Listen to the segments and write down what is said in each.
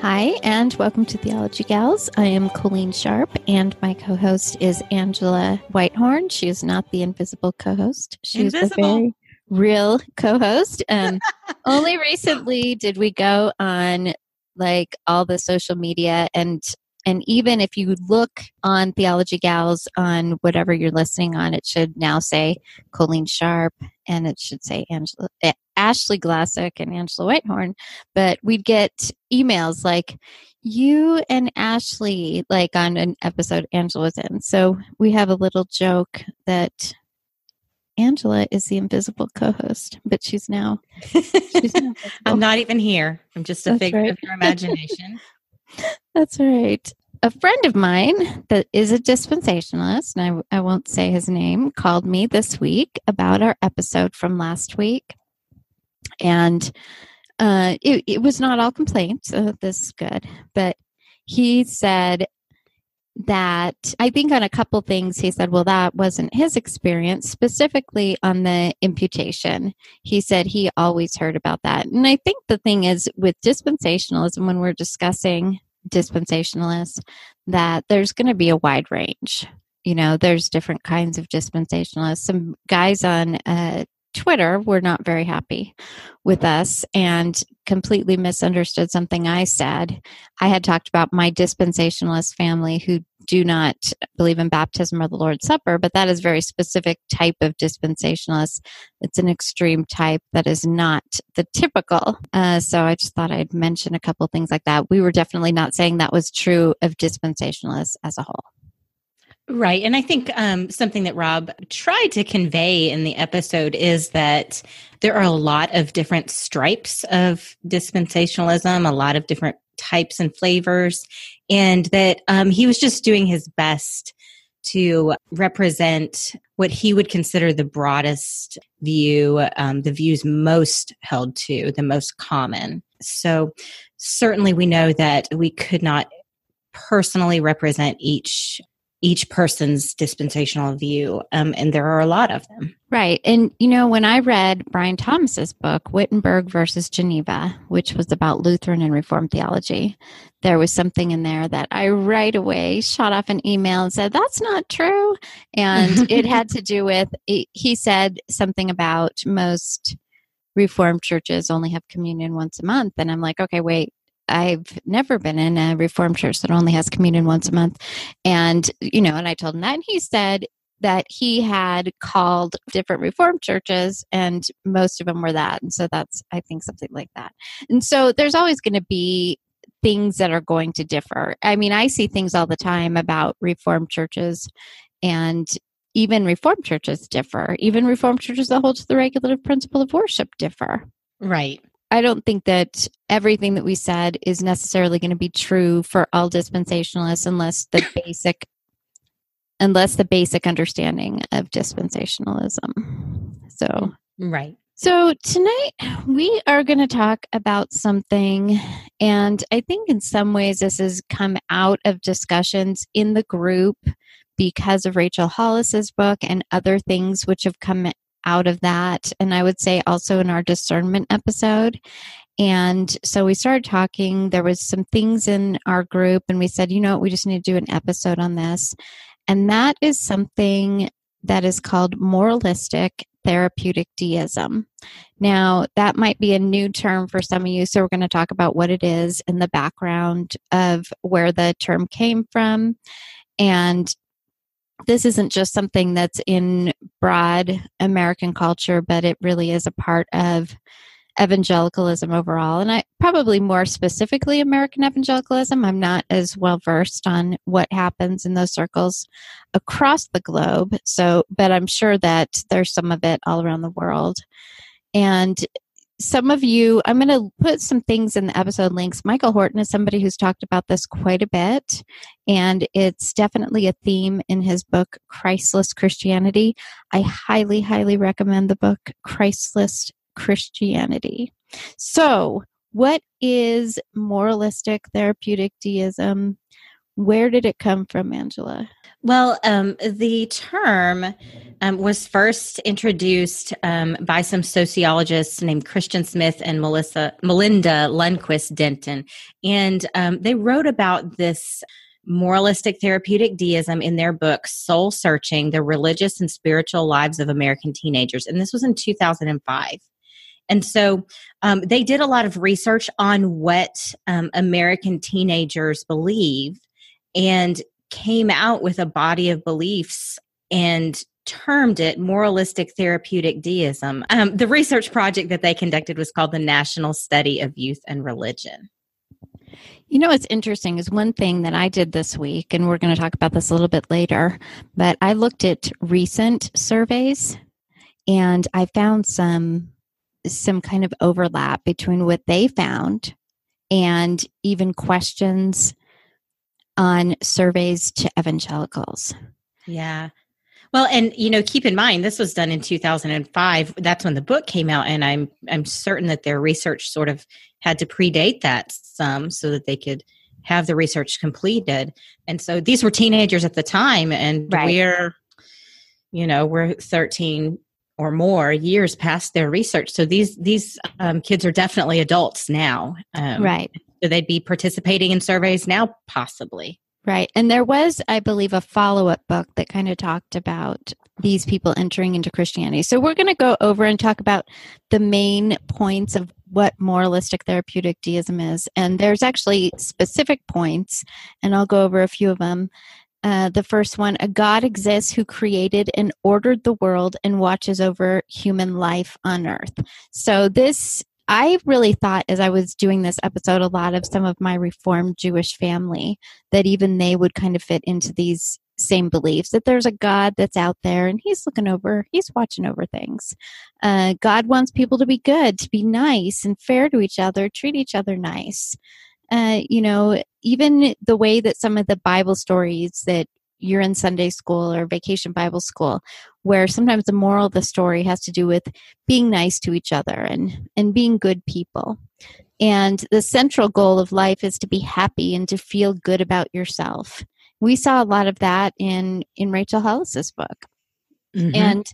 Hi, and welcome to Theology Gals. I am Colleen Sharp, and my co host is Angela Whitehorn. She is not the invisible co host, she's the very real co host. Um, only recently did we go on like all the social media and and even if you look on Theology Gals on whatever you're listening on, it should now say Colleen Sharp and it should say Angela, eh, Ashley Glassick and Angela Whitehorn. But we'd get emails like, you and Ashley, like on an episode Angela was in. So we have a little joke that Angela is the invisible co-host, but she's now. She's now I'm not even here. I'm just a That's figure right. of your imagination. That's right. A friend of mine that is a dispensationalist, and I, I won't say his name, called me this week about our episode from last week. And uh, it, it was not all complaints. So this is good. But he said that I think on a couple things, he said, well, that wasn't his experience, specifically on the imputation. He said he always heard about that. And I think the thing is with dispensationalism, when we're discussing dispensationalists, that there's going to be a wide range. You know, there's different kinds of dispensationalists. Some guys on uh, Twitter were not very happy with us and completely misunderstood something I said. I had talked about my dispensationalist family who do not believe in baptism or the Lord's Supper, but that is very specific type of dispensationalist. It's an extreme type that is not the typical. Uh, so I just thought I'd mention a couple things like that. We were definitely not saying that was true of dispensationalists as a whole. Right. And I think um, something that Rob tried to convey in the episode is that there are a lot of different stripes of dispensationalism, a lot of different types and flavors, and that um, he was just doing his best to represent what he would consider the broadest view, um, the views most held to, the most common. So, certainly, we know that we could not personally represent each each person's dispensational view um, and there are a lot of them Right. And, you know, when I read Brian Thomas's book, Wittenberg versus Geneva, which was about Lutheran and Reformed theology, there was something in there that I right away shot off an email and said, that's not true. And it had to do with, he said something about most Reformed churches only have communion once a month. And I'm like, okay, wait, I've never been in a reformed church that only has communion once a month. And, you know, and I told him that. And he said that he had called different reformed churches and most of them were that. And so that's, I think, something like that. And so there's always going to be things that are going to differ. I mean, I see things all the time about reformed churches and even reformed churches differ. Even reformed churches that hold to the regulative principle of worship differ. right I don't think that everything that we said is necessarily going to be true for all dispensationalists unless the basic unless the basic understanding of dispensationalism. So, right so tonight we are going to talk about something and I think in some ways this has come out of discussions in the group because of Rachel Hollis's book and other things which have come out of that. And I would say also in our discernment episode. And so we started talking. There was some things in our group, and we said, you know what, we just need to do an episode on this. And that is something that is called moralistic therapeutic deism. Now, that might be a new term for some of you, so we're going to talk about what it is and the background of where the term came from. And this isn't just something that's in broad American culture, but it really is a part of evangelicalism overall. And I probably more specifically American evangelicalism. I'm not as well versed on what happens in those circles across the globe. So, but I'm sure that there's some of it all around the world. And some of you, I'm going to put some things in the episode links. Michael Horton is somebody who's talked about this quite a bit, and it's definitely a theme in his book, Christless Christianity. I highly, highly recommend the book, Christless Christianity. So, what is moralistic therapeutic deism? Where did it come from, Angela? Well, um, the term um, was first introduced um, by some sociologists named Christian Smith and Melissa Melinda Lundquist Denton, and um, they wrote about this moralistic therapeutic deism in their book Soul Searching: The Religious and Spiritual Lives of American Teenagers, and this was in 2005. And so um, they did a lot of research on what um, American teenagers believe and came out with a body of beliefs and termed it moralistic therapeutic deism. Um, the research project that they conducted was called the National Study of Youth and Religion. You know what's interesting is one thing that I did this week, and we're going to talk about this a little bit later, but I looked at recent surveys and I found some some kind of overlap between what they found and even questions on surveys to evangelicals. Yeah. Well, and you know, keep in mind this was done in 2005. That's when the book came out, and I'm I'm certain that their research sort of had to predate that some so that they could have the research completed. And so these were teenagers at the time, and right. we're, you know, we're 13, or more years past their research. So these these um, kids are definitely adults now, um, right? So they'd be participating in surveys now, possibly. Right. And there was, I believe, a follow up book that kind of talked about these people entering into Christianity. So we're going to go over and talk about the main points of what moralistic therapeutic deism is. And there's actually specific points, and I'll go over a few of them uh, the first one a God exists who created and ordered the world and watches over human life on earth. So, this, I really thought as I was doing this episode, a lot of some of my Reformed Jewish family, that even they would kind of fit into these same beliefs that there's a God that's out there and he's looking over, he's watching over things. Uh, God wants people to be good, to be nice and fair to each other, treat each other nice uh, you know, even the way that some of the Bible stories that you're in Sunday school or vacation Bible school, where sometimes the moral of the story has to do with being nice to each other and, and being good people. And the central goal of life is to be happy and to feel good about yourself. We saw a lot of that in, in Rachel Hollis's book. Mm-hmm. And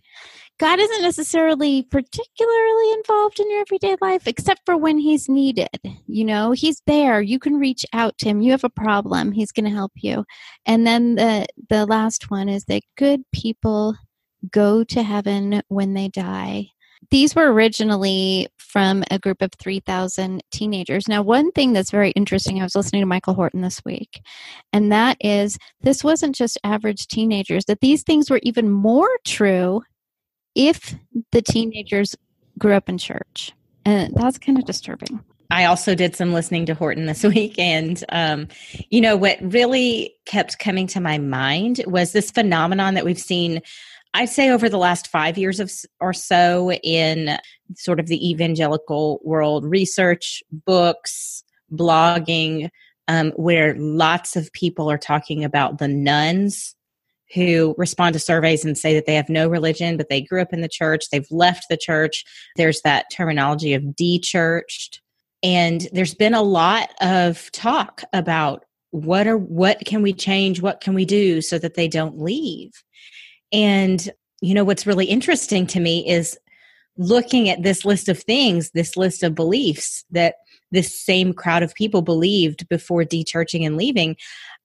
God isn't necessarily particularly involved in your everyday life, except for when He's needed. You know, He's there. You can reach out to Him. You have a problem, He's going to help you. And then the the last one is that good people go to heaven when they die. These were originally from a group of 3,000 teenagers. Now, one thing that's very interesting, I was listening to Michael Horton this week, and that is this wasn't just average teenagers, that these things were even more true if the teenagers grew up in church. And that's kind of disturbing. I also did some listening to Horton this week. And, um, you know, what really kept coming to my mind was this phenomenon that we've seen, I'd say, over the last five years of, or so in sort of the evangelical world research, books, blogging, um, where lots of people are talking about the nones who respond to surveys and say that they have no religion, but they grew up in the church, they've left the church. There's that terminology of de churched. And there's been a lot of talk about what are what can we change what can we do so that they don't leave and you know what's really interesting to me is looking at this list of things this list of beliefs that this same crowd of people believed before dechurching and leaving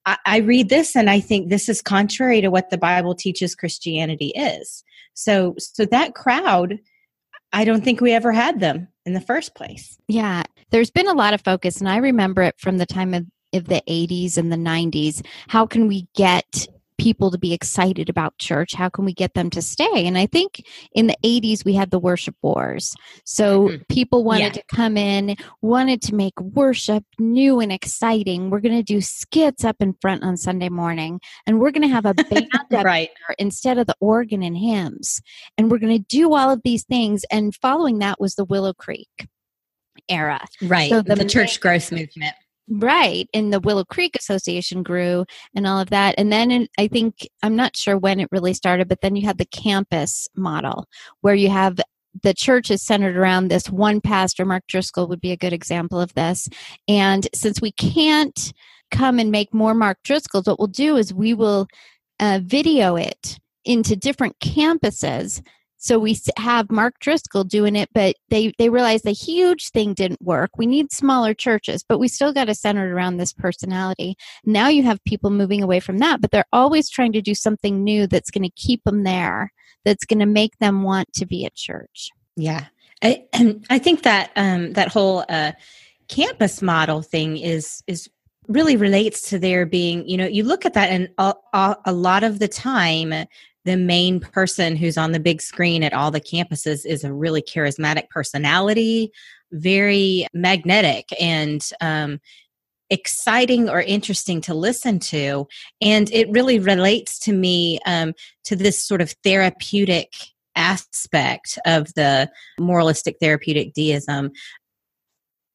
I, I read this and i think this is contrary to what the bible teaches christianity is so so that crowd i don't think we ever had them in the first place Yeah, there's been a lot of focus, and I remember it from the time of, of the 80s and the 90s. How can we get people to be excited about church? How can we get them to stay? And I think in the 80s, we had the worship wars. So Mhm. people wanted Yeah. to come in, wanted to make worship new and exciting. We're going to do skits up in front on Sunday morning, and we're going to have a band up right there instead of the organ and hymns. And we're going to do all of these things. And following that was the Willow Creek era. right So the the, church main- growth movement Right. And the Willow Creek Association grew and all of that. And then in, I think, I'm not sure when it really started, but then you had the campus model where you have the church is centered around this one pastor. Mark Driscoll would be a good example of this. And since we can't come and make more Mark Driscolls, what we'll do is we will uh, video it into different campuses so we have Mark Driscoll doing it, but they they realized the huge thing didn't work. We need smaller churches, but we still got to center it around this personality. Now you have people moving away from that, but they're always trying to do something new that's going to keep them there, that's going to make them want to be at church. Yeah, I, I think that um, that whole uh, campus model thing is is really relates to there being. You know, you look at that, and a, a lot of the time, the main person who's on the big screen at all the campuses is a really charismatic personality, very magnetic, and um, exciting or interesting to listen to. And it really relates to me um, to this sort of therapeutic aspect of the moralistic therapeutic deism.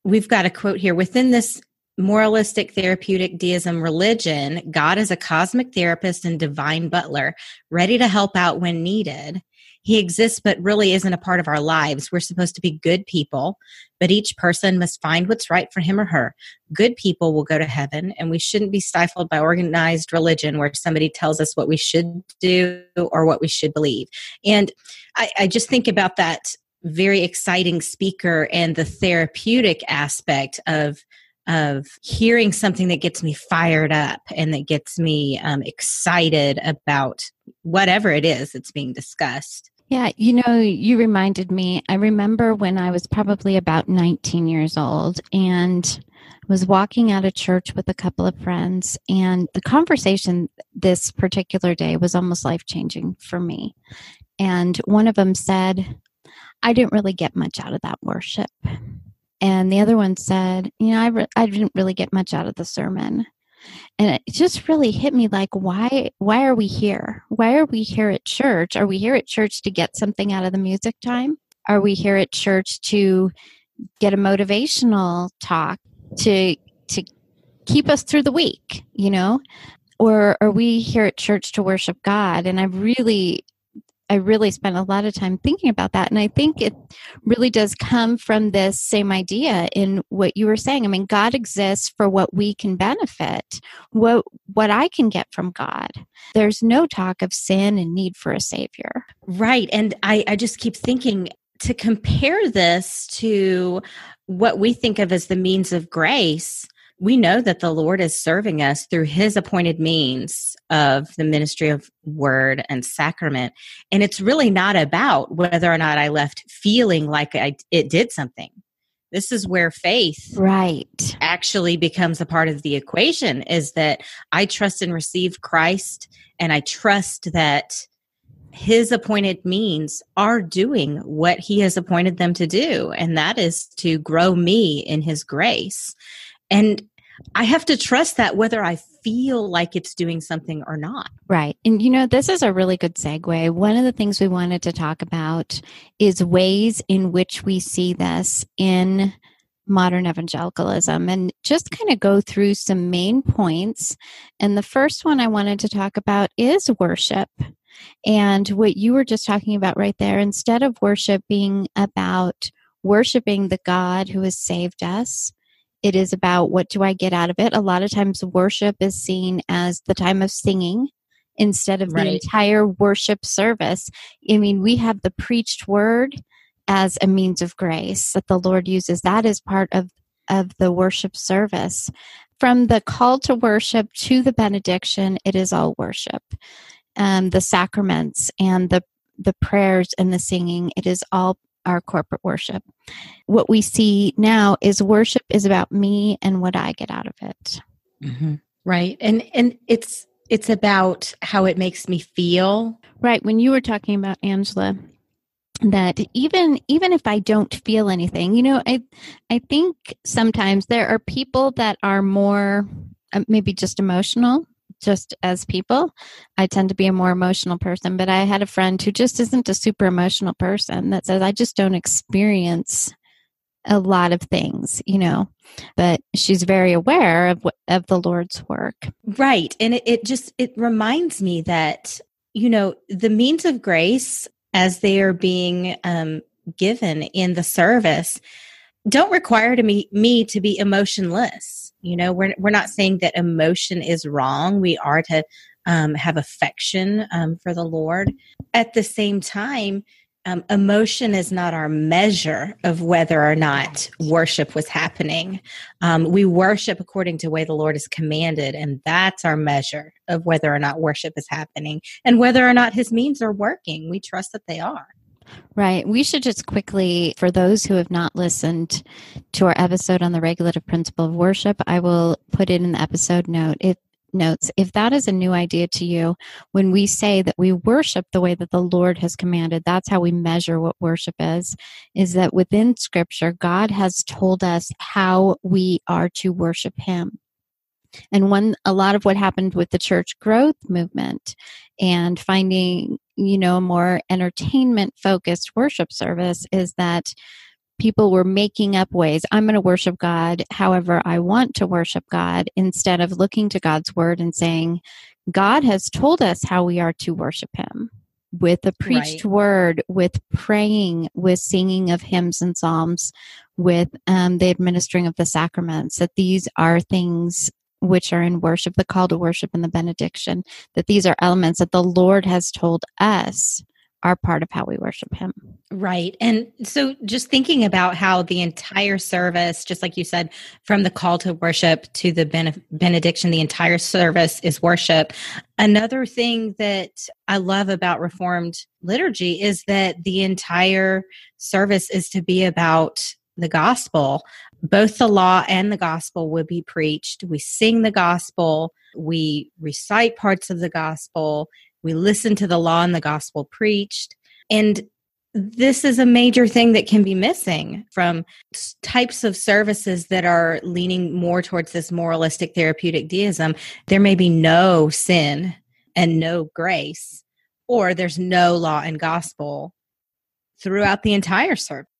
We've got a quote here within this moralistic therapeutic deism religion god is a cosmic therapist and divine butler ready to help out when needed. He exists but really isn't a part of our lives. We're supposed to be good people but each person must find what's right for him or her. Good people will go to heaven and we shouldn't be stifled by organized religion where somebody tells us what we should do or what we should believe. And i, I just think about that very exciting speaker and the therapeutic aspect of of hearing something that gets me fired up and that gets me um, excited about whatever it is that's being discussed Yeah, you know, you reminded me. I remember when I was probably about 19 years old and was walking out of church with a couple of friends, and the conversation this particular day was almost life changing for me. And one of them said, I didn't really get much out of that worship. And the other one said, You know, I, re- I didn't really get much out of the sermon. And it just really hit me like why why are we here? Why are we here at church? Are we here at church to get something out of the music time? Are we here at church to get a motivational talk to to keep us through the week you know? Or are we here at church to worship god? And i really i really spent a lot of time thinking about that and i think it really does come from this same idea in what you were saying i mean god exists for what we can benefit what what i can get from god there's no talk of sin and need for a savior Right. And I, I just keep thinking to compare this to what we think of as the means of grace, we know that the Lord is serving us through his appointed means of the ministry of word and sacrament. And it's really not about whether or not I left feeling like I, it did something. This is where faith right actually becomes a part of the equation is that I trust and receive Christ and I trust that his appointed means are doing what he has appointed them to do and that is to grow me in his grace and I have to trust that whether I feel like it's doing something or not. Right. And you know, this is a really good segue. One of the things we wanted to talk about is ways in which we see this in modern evangelicalism and just kind of go through some main points. And the first one I wanted to talk about is worship. And what you were just talking about right there, instead of worship being about worshiping the God who has saved us, It is about what do I get out of it. A lot of times, worship is seen as the time of singing instead of Right. the entire worship service. I mean, we have the preached word as a means of grace that the Lord uses. That is part of, of the worship service. From the call to worship to the benediction, it is all worship. Um, the sacraments and the the prayers and the singing, it is all our corporate worship. What we see now is worship is about me and what I get out of it. Right. And and it's it's about how it makes me feel. Right. When you were talking about Angela, that even even if I don't feel anything, you know, I I think sometimes there are people that are more uh, maybe just emotional, just as people. I tend to be a more emotional person, but I had a friend who just isn't a super emotional person that says I just don't experience a lot of things, you know. But she's very aware of of the Lord's work. Right. And it, it just it reminds me that, you know, the means of grace as they are being um given in the service don't require to me me to be emotionless. You know, we're we're not saying that emotion is wrong. We are to um, have affection um, for the Lord. At the same time, um, emotion is not our measure of whether or not worship was happening. Um, we worship according to way the Lord has commanded, and that's our measure of whether or not worship is happening and whether or not His means are working. We trust that they are. Right. We should just quickly, for those who have not listened to our episode on the regulative principle of worship, I will put it in the episode note. It notes if that is a new idea to you, when we say that we worship the way that the Lord has commanded, that's how we measure what worship is, is that within scripture, God has told us how we are to worship Him. And one, a lot of what happened with the church growth movement and finding, you know, more entertainment focused worship service is that people were making up ways. I'm going to worship God however I want to worship God instead of looking to God's word and saying, God has told us how we are to worship Him with the preached Right. word, with praying, with singing of hymns and psalms, with um, the administering of the sacraments, that these are things which are in worship, the call to worship and the benediction, that these are elements that the Lord has told us are part of how we worship Him. Right. And so just thinking about how the entire service, just like you said, from the call to worship to the bene- benediction, the entire service is worship. Another thing that I love about Reformed liturgy is that the entire service is to be about the gospel. Both the law and the gospel will be preached. We sing the gospel, we recite parts of the gospel, we listen to the law and the gospel preached. And this is a major thing that can be missing from types of services that are leaning more towards this moralistic therapeutic deism. There may be no sin and no grace, or there's no law and gospel throughout the entire service.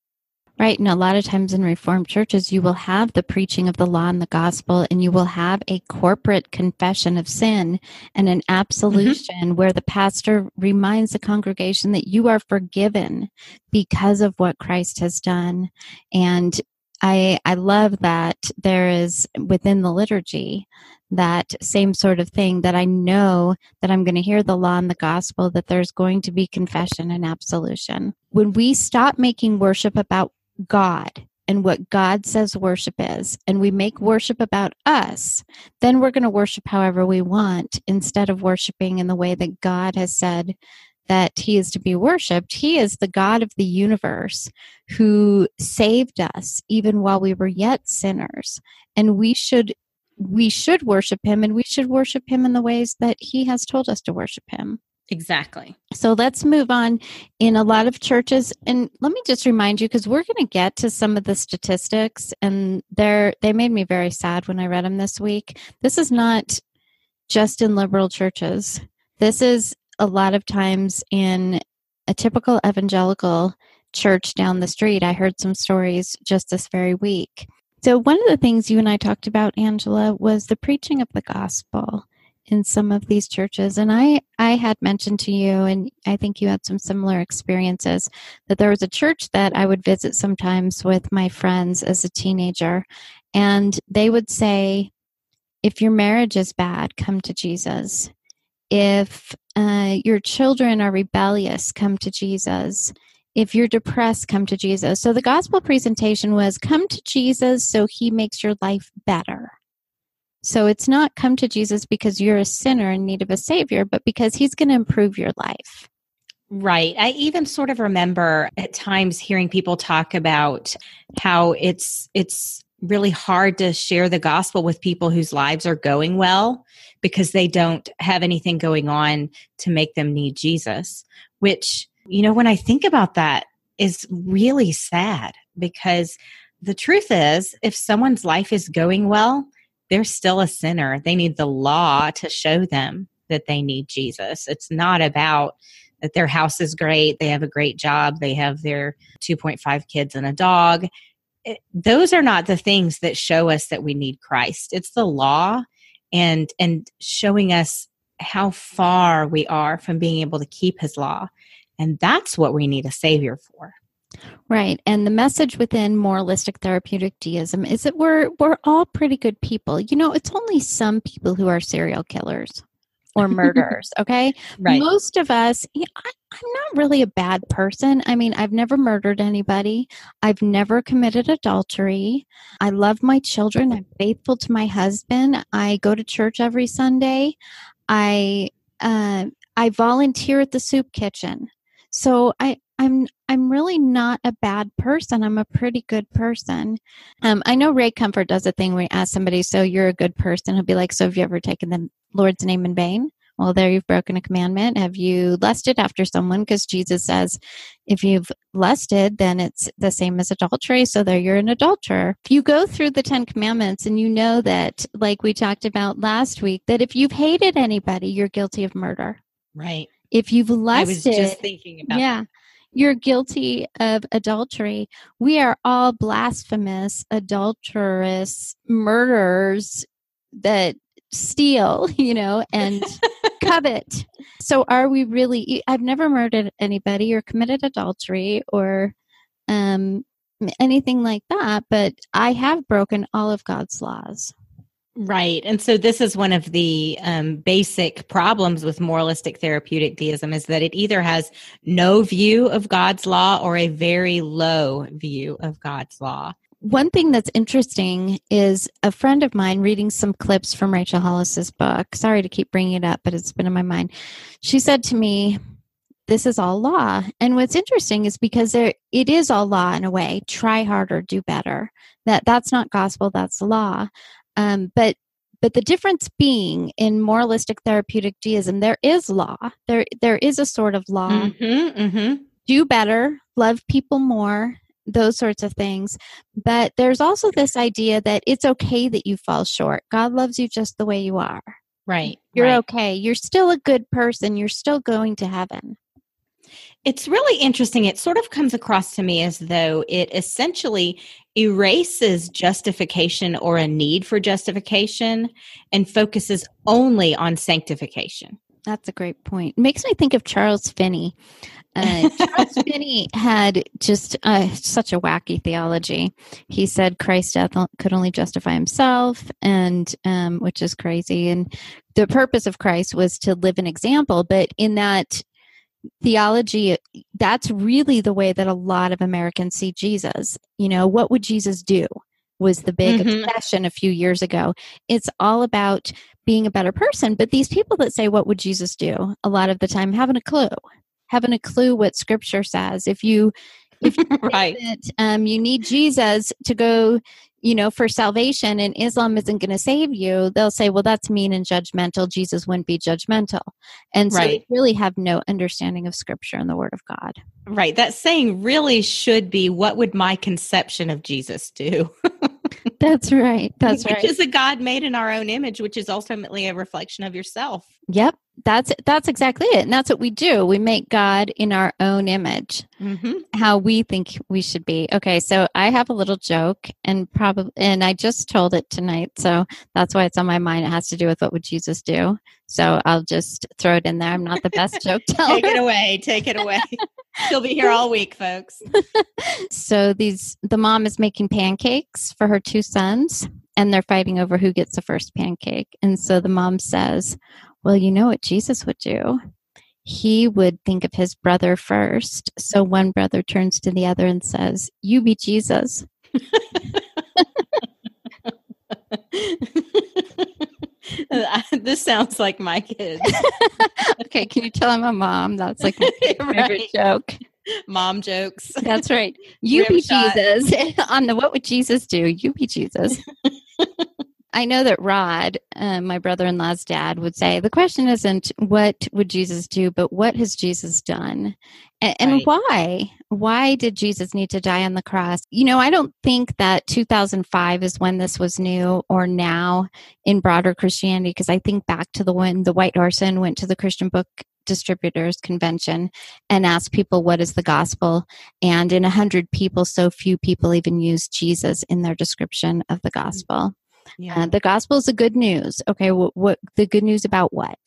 Right. And a lot of times in Reformed churches, you will have the preaching of the law and the gospel, and you will have a corporate confession of sin and an mm-hmm. absolution where the pastor reminds the congregation that you are forgiven because of what Christ has done. And I, I love that there is within the liturgy that same sort of thing that I know that I'm going to hear the law and the gospel, that there's going to be confession and absolution. When we stop making worship about God and what God says worship is, and we make worship about us, then we're going to worship however we want instead of worshiping in the way that God has said that He is to be worshiped. He is the God of the universe who saved us even while we were yet sinners, and we should. We should worship him and we should worship him in the ways that he has told us to worship him. Exactly. So let's move on. In a lot of churches, and let me just remind you because we're going to get to some of the statistics, and they're they made me very sad when I read them this week. This is not just in liberal churches. This is a lot of times in a typical evangelical church down the street. I heard some stories just this very week. So one of the things you and I talked about, Angela, was the preaching of the gospel in some of these churches. And i i had mentioned to you and i think you had some similar experiences that there was a church that i would visit sometimes with my friends as a teenager and they would say if your marriage is bad come to jesus. If uh, your children are rebellious come to jesus. If you're depressed come to jesus. So the gospel presentation was come to jesus so he makes your life better so it's not come to Jesus because you're a sinner in need of a savior, but because he's going to improve your life. Right. I even sort of remember at times hearing people talk about how it's it's really hard to share the gospel with people whose lives are going well because they don't have anything going on to make them need Jesus, which you know when I think about that is really sad because the truth is if someone's life is going well, they're still a sinner. They need the law to show them that they need Jesus. It's not about that their house is great, they have a great job, they have their 2.5 kids and a dog. It, those are not the things that show us that we need Christ. It's the law and and showing us how far we are from being able to keep his law. And that's what we need a savior for. Right. And the message within moralistic therapeutic deism is that we're we're all pretty good people. You know, it's only some people who are serial killers or murderers, okay? Right. Most of us, I, I'm not really a bad person. I mean, I've never murdered anybody. I've never committed adultery. I love my children. I'm faithful to my husband. I go to church every Sunday. I uh, I volunteer at the soup kitchen. So I I'm I'm really not a bad person. I'm a pretty good person. Um, I know Ray Comfort does a thing where he asks somebody, "So you're a good person?" He'll be like, "So have you ever taken the Lord's name in vain?" Well, there you've broken a commandment. Have you lusted after someone? Because Jesus says, if you've lusted, then it's the same as adultery. So there you're an adulterer. If you go through the Ten Commandments and you know that, like we talked about last week, that if you've hated anybody, you're guilty of murder. Right. If you've lusted, I was just thinking about yeah. that you're guilty of adultery. We are all blasphemous, adulterous, murderers that steal, you know, and covet. So are we really I've never murdered anybody or committed adultery or um anything like that, but I have broken all of God's laws. Right. And so this is one of the um, basic problems with moralistic therapeutic deism is that it either has no view of God's law or a very low view of God's law. One thing that's interesting is a friend of mine reading some clips from Rachel Hollis's book. Sorry to keep bringing it up, but it's been in my mind. She said to me, this is all law. And what's interesting is because there, it is all law in a way. Try harder, do better. That that's not gospel, that's law. Um, but but the difference being in moralistic therapeutic deism, there is law. There there is a sort of law. Mm-hmm, mm-hmm. Do better, love people more, those sorts of things. But there's also this idea that it's okay that you fall short. God loves you just the way you are. Right. You're right. okay. You're still a good person. You're still going to heaven. It's really interesting. It sort of comes across to me as though it essentially erases justification or a need for justification and focuses only on sanctification. That's a great point. Makes me think of Charles Finney. Uh, Charles Finney had just uh, such a wacky theology. He said Christ's death could only justify himself, and um, which is crazy. And the purpose of Christ was to live an example. But in that theology that's really the way that a lot of americans see jesus you know what would jesus do was the big Mhm. obsession a few years ago it's all about being a better person but these people that say what would jesus do a lot of the time haven't a clue haven't a clue what scripture says if you if you Right. that um, you need jesus to go you know for salvation and islam isn't going to save you they'll say well that's mean and judgmental jesus wouldn't be judgmental and so Right. they really have no understanding of scripture and the word of god Right. That saying really should be what would my conception of Jesus do? That's right. That's which right. is a God made in our own image, which is ultimately a reflection of yourself. Yep. That's that's exactly it. And that's what we do. We make God in our own image, Mm-hmm. how we think we should be. Okay, so I have a little joke and probably and I just told it tonight. So that's why it's on my mind. It has to do with what would Jesus do. So I'll just throw it in there. I'm not the best joke teller. Take it away. Take it away. She'll be here all week, folks. so these the mom is making pancakes for her two sons and they're fighting over who gets the first pancake. And so the mom says well you know what jesus would do? He would think of his brother first. So one brother turns to the other and says you be jesus this sounds like my kids. okay can you tell i'm a mom? That's like my favorite Right. joke. Mom jokes. that's right. You be jesus. On the what would jesus do? You be jesus I know that Rod, uh, my brother in law's dad, would say the question isn't what would Jesus do, but what has Jesus done? And, and Right. why? Why did Jesus need to die on the cross? You know, I don't think that 2005 is when this was new or now in broader Christianity, because I think back to the when the White Horse Inn went to the Christian Book Distributors Convention and asked people, What is the gospel? And in a 100 people, so few people even used Jesus in their description of the gospel. Yeah. Uh, the gospel is the good news. Okay, what, what the good news about what?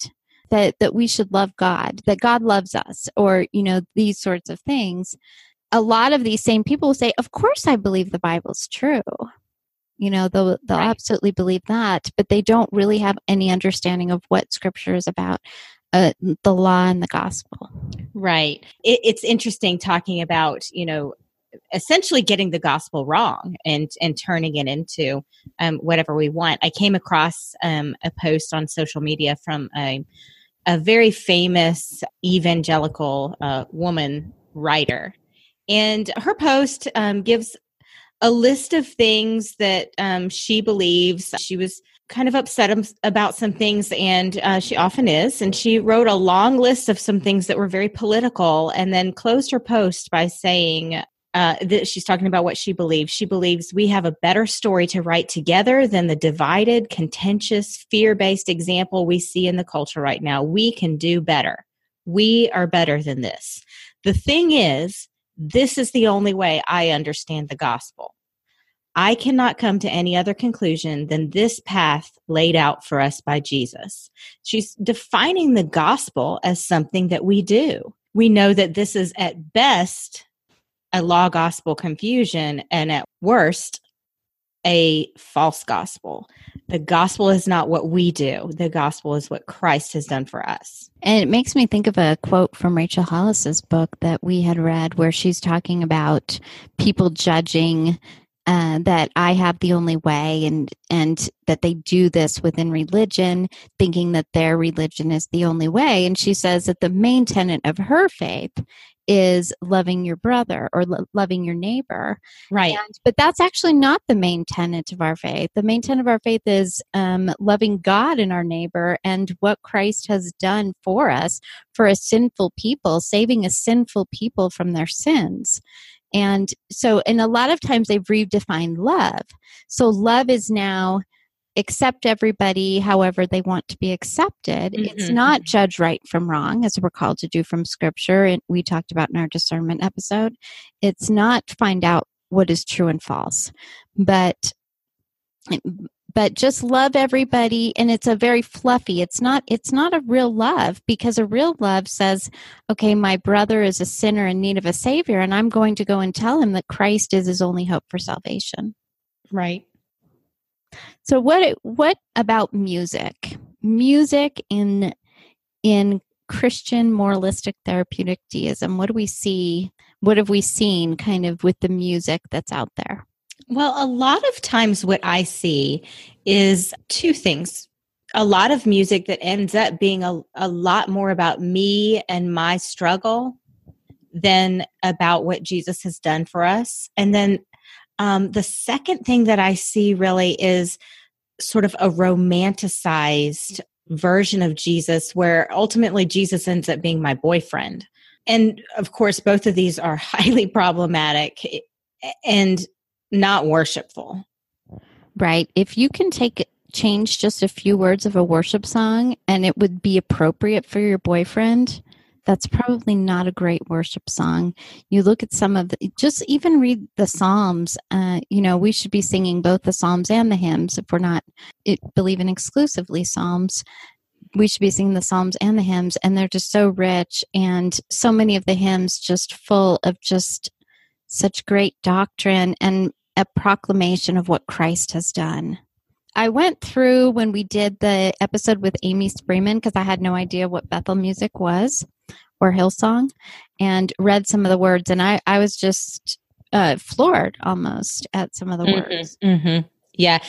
That that we should love God, that God loves us, or you know these sorts of things. A lot of these same people will say, "Of course, I believe the Bible's true." You know, they'll they'll Right. absolutely believe that, but they don't really have any understanding of what Scripture is about, uh, the law and the gospel. Right. It, it's interesting talking about, you know, essentially getting the gospel wrong and and turning it into um, whatever we want. I came across um, a post on social media from a a very famous evangelical uh, woman writer, and her post um, gives a list of things that um, she believes. She was kind of upset about some things, and uh, she often is. And she wrote a long list of some things that were very political, and then closed her post by saying. Uh, that she's talking about what she believes. She believes we have a better story to write together than the divided, contentious, fear based example we see in the culture right now. We can do better. We are better than this. The thing is, this is the only way I understand the gospel. I cannot come to any other conclusion than this path laid out for us by Jesus. She's defining the gospel as something that we do. We know that this is at best a law gospel confusion and at worst a false gospel. The gospel is not what we do, the gospel is what Christ has done for us. And it makes me think of a quote from Rachel Hollis's book that we had read where she's talking about people judging uh, that I have the only way and and that they do this within religion, thinking that their religion is the only way. And she says that the main tenet of her faith is loving your brother or lo- loving your neighbor. Right. And, but that's actually not the main tenet of our faith. The main tenet of our faith is um, loving God and our neighbor and what Christ has done for us for a sinful people, saving a sinful people from their sins. And so, and a lot of times they've redefined love. So, love is now accept everybody however they want to be accepted. It's Mhm. not judge right from wrong, as we're called to do from scripture. And we talked about in our discernment episode. It's not find out what is true and false, but but just love everybody and it's a very fluffy it's not it's not a real love because a real love says okay my brother is a sinner in need of a savior and i'm going to go and tell him that christ is his only hope for salvation. Right. so what what about music? Music in in christian moralistic therapeutic deism what do we see what have we seen kind of with the music that's out there Well, a lot of times what I see is two things. A lot of music that ends up being a, a lot more about me and my struggle than about what Jesus has done for us. And then um, the second thing that I see really is sort of a romanticized version of Jesus where ultimately Jesus ends up being my boyfriend. And of course, both of these are highly problematic and not worshipful. right? If you can take change just a few words of a worship song and it would be appropriate for your boyfriend, that's probably not a great worship song. You look at some of the, just even read the Psalms. Uh, you know, we should be singing both the Psalms and the hymns if we're not it, believing exclusively Psalms. We should be singing the Psalms and the hymns, and they're just so rich, and so many of the hymns just full of just such great doctrine and a proclamation of what Christ has done. I went through when we did the episode with Amy Spreeman because I had no idea what Bethel music was or Hillsong and read some of the words, and I, I was just uh, floored almost at some of the Mm-hmm, words. mhm. Yeah.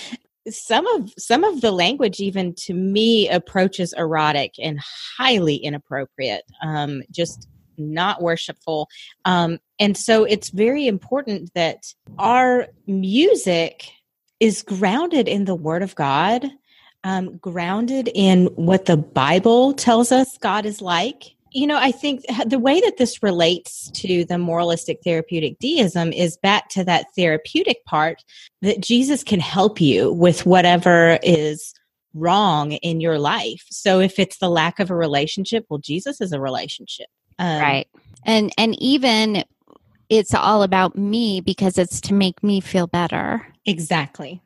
Some of some of the language even to me approaches erotic and highly inappropriate. Um, just not worshipful. Um, and so it's very important that our music is grounded in the Word of God, um, grounded in what the Bible tells us God is like. You know, I think the way that this relates to the moralistic therapeutic deism is back to that therapeutic part that Jesus can help you with whatever is wrong in your life. So if it's the lack of a relationship, well, Jesus is a relationship. Um, right and and even it's all about me because it's to make me feel better Exactly.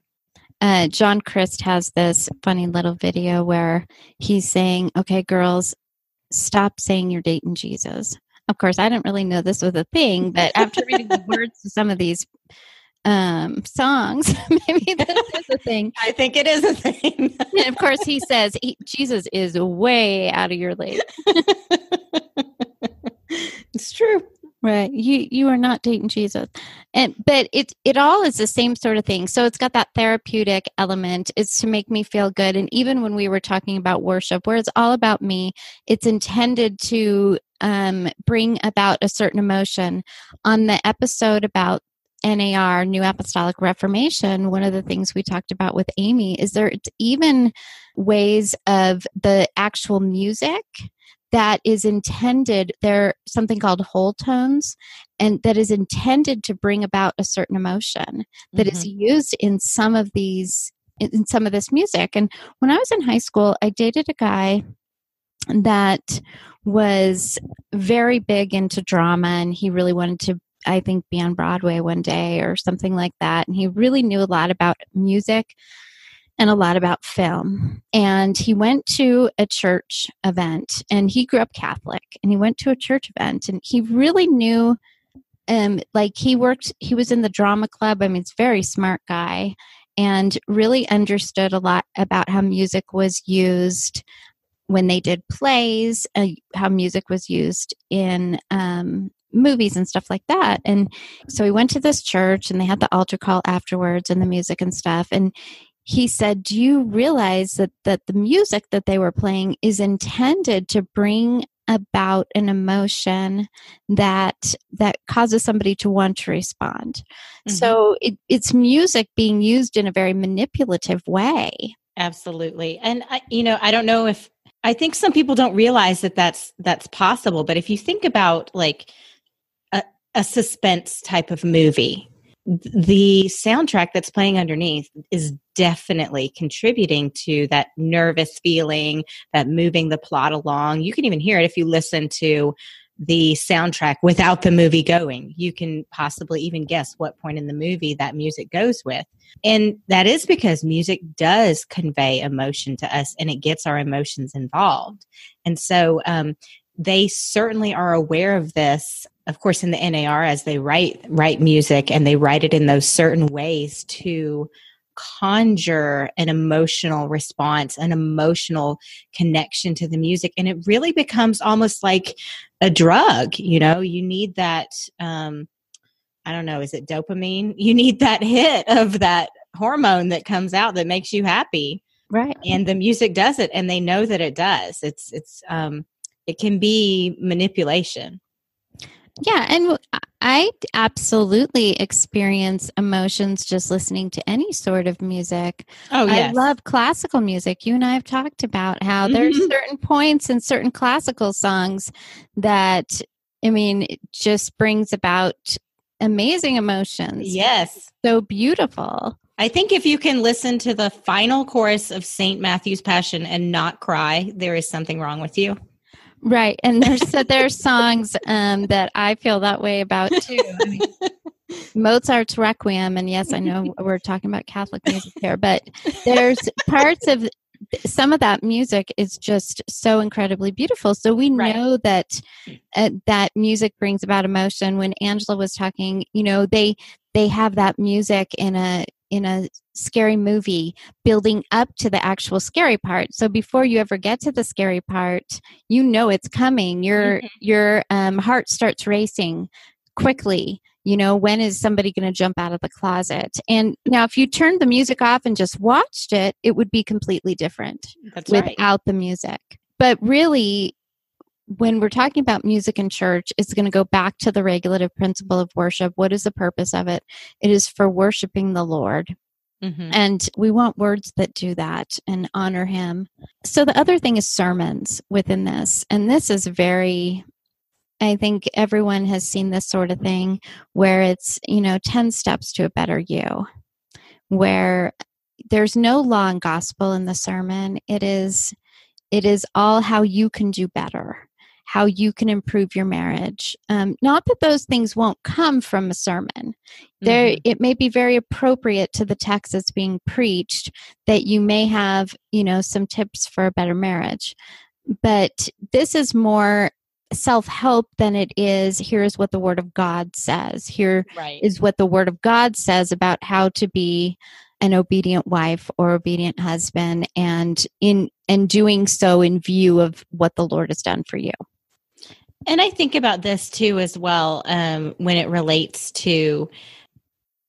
uh, John Crist has this funny little video where he's saying okay girls stop saying you're dating jesus of course i didn't really know this was a thing but after reading the words to some of these um songs maybe this is a thing I think it is a thing. and of course he says he, jesus is way out of your league it's true. Right. You you are not dating Jesus. And but it it all is the same sort of thing. So it's got that therapeutic element. It's to make me feel good. And even when we were talking about worship, where it's all about me, it's intended to um, bring about a certain emotion. On the episode about NAR, New Apostolic Reformation, one of the things we talked about with Amy is there even ways of the actual music that is intended there something called whole tones and that is intended to bring about a certain emotion that is mm-hmm. used in some of these in some of this music. And when i was in high school i dated a guy that was very big into drama and he really wanted to i think be on broadway one day or something like that. And he really knew a lot about music and a lot about film. And he went to a church event and he grew up Catholic and he went to a church event and he really knew um like he worked he was in the drama club. I mean it's very smart guy and really understood a lot about how music was used when they did plays, uh, how music was used in um movies and stuff like that. And so he went to this church and they had the altar call afterwards and the music and stuff and he said, "Do you realize that that the music that they were playing is intended to bring about an emotion that that causes somebody to want to respond? Mm-hmm. So it, it's music being used in a very manipulative way. Absolutely. And I, you know, I don't know if I think some people don't realize that that's that's possible, but if you think about like a, a suspense type of movie, the soundtrack that's playing underneath is definitely contributing to that nervous feeling, that moving the plot along. You can even hear it if you listen to the soundtrack without the movie going. You can possibly even guess what point in the movie that music goes with. And that is because music does convey emotion to us and it gets our emotions involved. And so um, they certainly are aware of this. Of course, in the NAR, as they write write music and they write it in those certain ways to conjure an emotional response, an emotional connection to the music, and it really becomes almost like a drug. You know, you need that. Um, I don't know, is it dopamine? You need that hit of that hormone that comes out that makes you happy Right. and the music does it and they know that it does it's it's um it can be manipulation Yeah, and I absolutely experience emotions just listening to any sort of music. oh yes. I love classical music. You and I have talked about how there's Mhm. certain points in certain classical songs that I mean it just brings about amazing emotions. yes So beautiful. I think if you can listen to the final chorus of St. Matthew's Passion and not cry, there is something wrong with you. Right. And there's so there's songs um, that I feel that way about too. I mean, Mozart's Requiem, and yes, I know we're talking about Catholic music here, but there's parts of some of that music is just so incredibly beautiful. So we Right. know that uh, that music brings about emotion. When Angela was talking, you know, they they have that music in a in a scary movie building up to the actual scary part. So before you ever get to the scary part, you know it's coming. Your your um, heart starts racing quickly. You know, when is somebody going to jump out of the closet? And now, if you turned the music off and just watched it, it would be completely different That's right. without the music. But really, when we're talking about music in church, it's going to go back to the regulative principle of worship. What is the purpose of it? It is for worshiping the Lord. Mhm. And we want words that do that and honor him. So the other thing is sermons within this. And this is very, I think everyone has seen this sort of thing where it's, you know, 10 steps to a better you, where there's no law and gospel in the sermon. It is, it is all how you can do better. How you can improve your marriage. Um, not that those things won't come from a sermon, there Mhm. it may be very appropriate to the text that's being preached that you may have you know some tips for a better marriage but this is more self-help than it is here's what the word of god says here right. is what the word of god says about how to be an obedient wife or obedient husband and in and doing so in view of what the lord has done for you And I think about this too as well um, when it relates to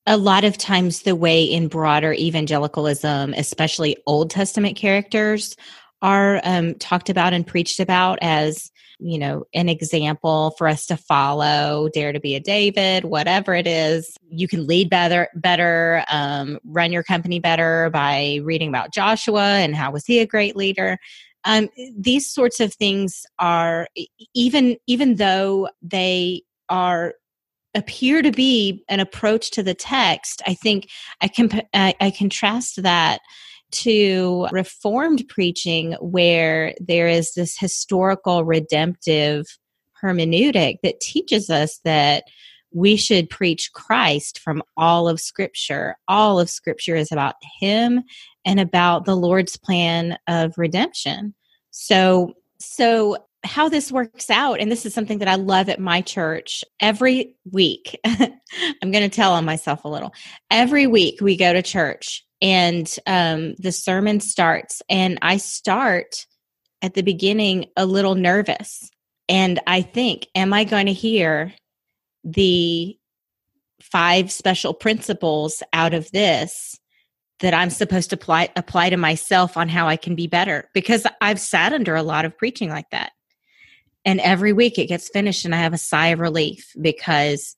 a lot of times the way in broader evangelicalism, especially Old Testament characters, are um, talked about and preached about as you know an example for us to follow dare to be a david whatever it is. You can lead better better um, run your company better by reading about joshua and how was he a great leader um, these sorts of things are even even though they are appear to be an approach to the text i think i comp- I, I contrast that to reformed preaching where there is this historical redemptive hermeneutic that teaches us that we should preach Christ from all of scripture. All of scripture is about him and about the Lord's plan of redemption. So so how this works out and this is something that I love at my church every week I'm going to tell on myself a little. Every week we go to church and um, the sermon starts and i start at the beginning a little nervous. And i think am i going to hear the five special principles out of this that i'm supposed to apply, apply to myself on how i can be better because i've sat under a lot of preaching like that and every week it gets finished and i have a sigh of relief because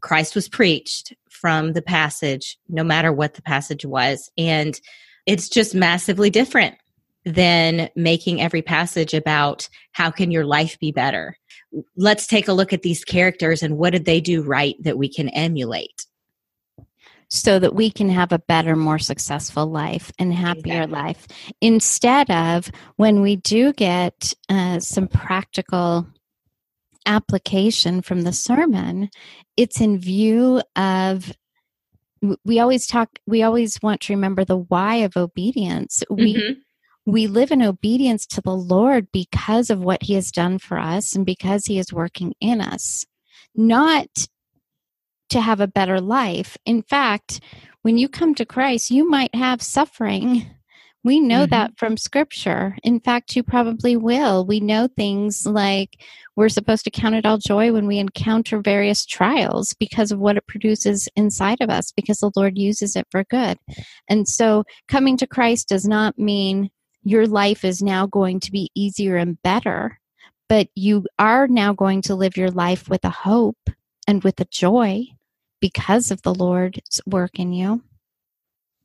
Christ was preached from the passage, no matter what the passage was. And it's just massively different than making every passage about how can your life be better. Let's take a look at these characters and what did they do right that we can emulate. So that we can have a better, more successful life and happier Exactly. life. Instead of when we do get uh, some practical application from the sermon, it's in view of. We always talk. We always want to remember the why of obedience. We Mhm. we live in obedience to the Lord because of what He has done for us and because He is working in us, not to have a better life. In fact, when you come to Christ, you might have suffering. We know Mhm. that from scripture. In fact, you probably will. We know things like we're supposed to count it all joy when we encounter various trials because of what it produces inside of us, because the Lord uses it for good. And so coming to Christ does not mean your life is now going to be easier and better, but you are now going to live your life with a hope and with a joy because of the Lord's work in you.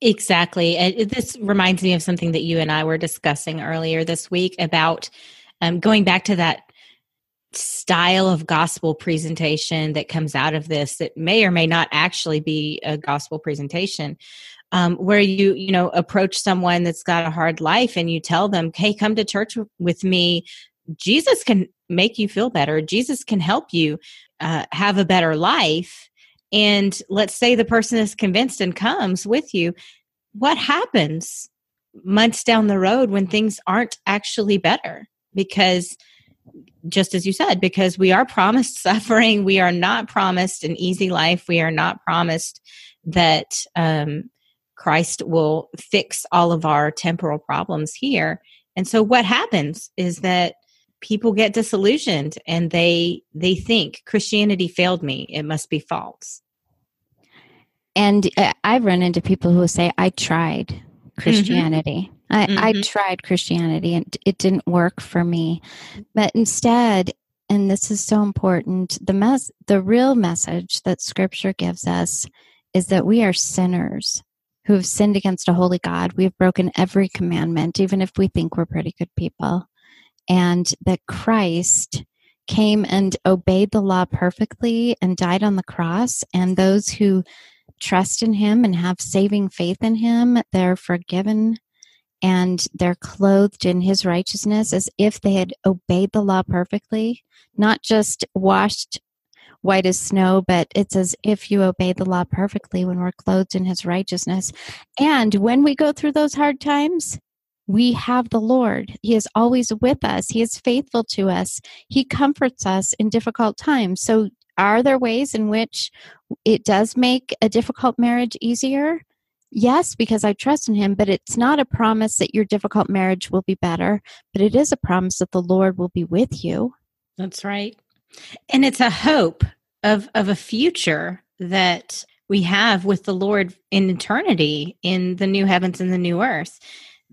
Exactly. This reminds me of something that you and I were discussing earlier this week about um, going back to that style of gospel presentation that comes out of this that may or may not actually be a gospel presentation. um, where you you know approach someone that's got a hard life and you tell them hey come to church with me jesus can make you feel better jesus can help you uh, have a better life and let's say the person is convinced and comes with you what happens months down the road when things aren't actually better because just as you said because we are promised suffering we are not promised an easy life we are not promised that um, Christ will fix all of our temporal problems here. And so what happens is that people get disillusioned and they they think Christianity failed me. It must be false. And uh, I've run into people who say, I tried Christianity. Mm-hmm. I, mm-hmm. I tried Christianity and it didn't work for me. But instead, and this is so important, the mess the real message that scripture gives us is that we are sinners who have sinned against a holy God. We have broken every commandment, even if we think we're pretty good people. And that Christ came and obeyed the law perfectly and died on the cross. And those who trust in him and have saving faith in him, they're forgiven and they're clothed in his righteousness as if they had obeyed the law perfectly, not just washed white as snow, but it's as if you obey the law perfectly when we're clothed in his righteousness. And when we go through those hard times, we have the Lord. He is always with us. He is faithful to us. He comforts us in difficult times. So, are there ways in which it does make a difficult marriage easier? Yes, because I trust in Him, but it's not a promise that your difficult marriage will be better, but it is a promise that the Lord will be with you. That's right. And it's a hope of of a future that we have with the Lord in eternity in the new heavens and the new earth.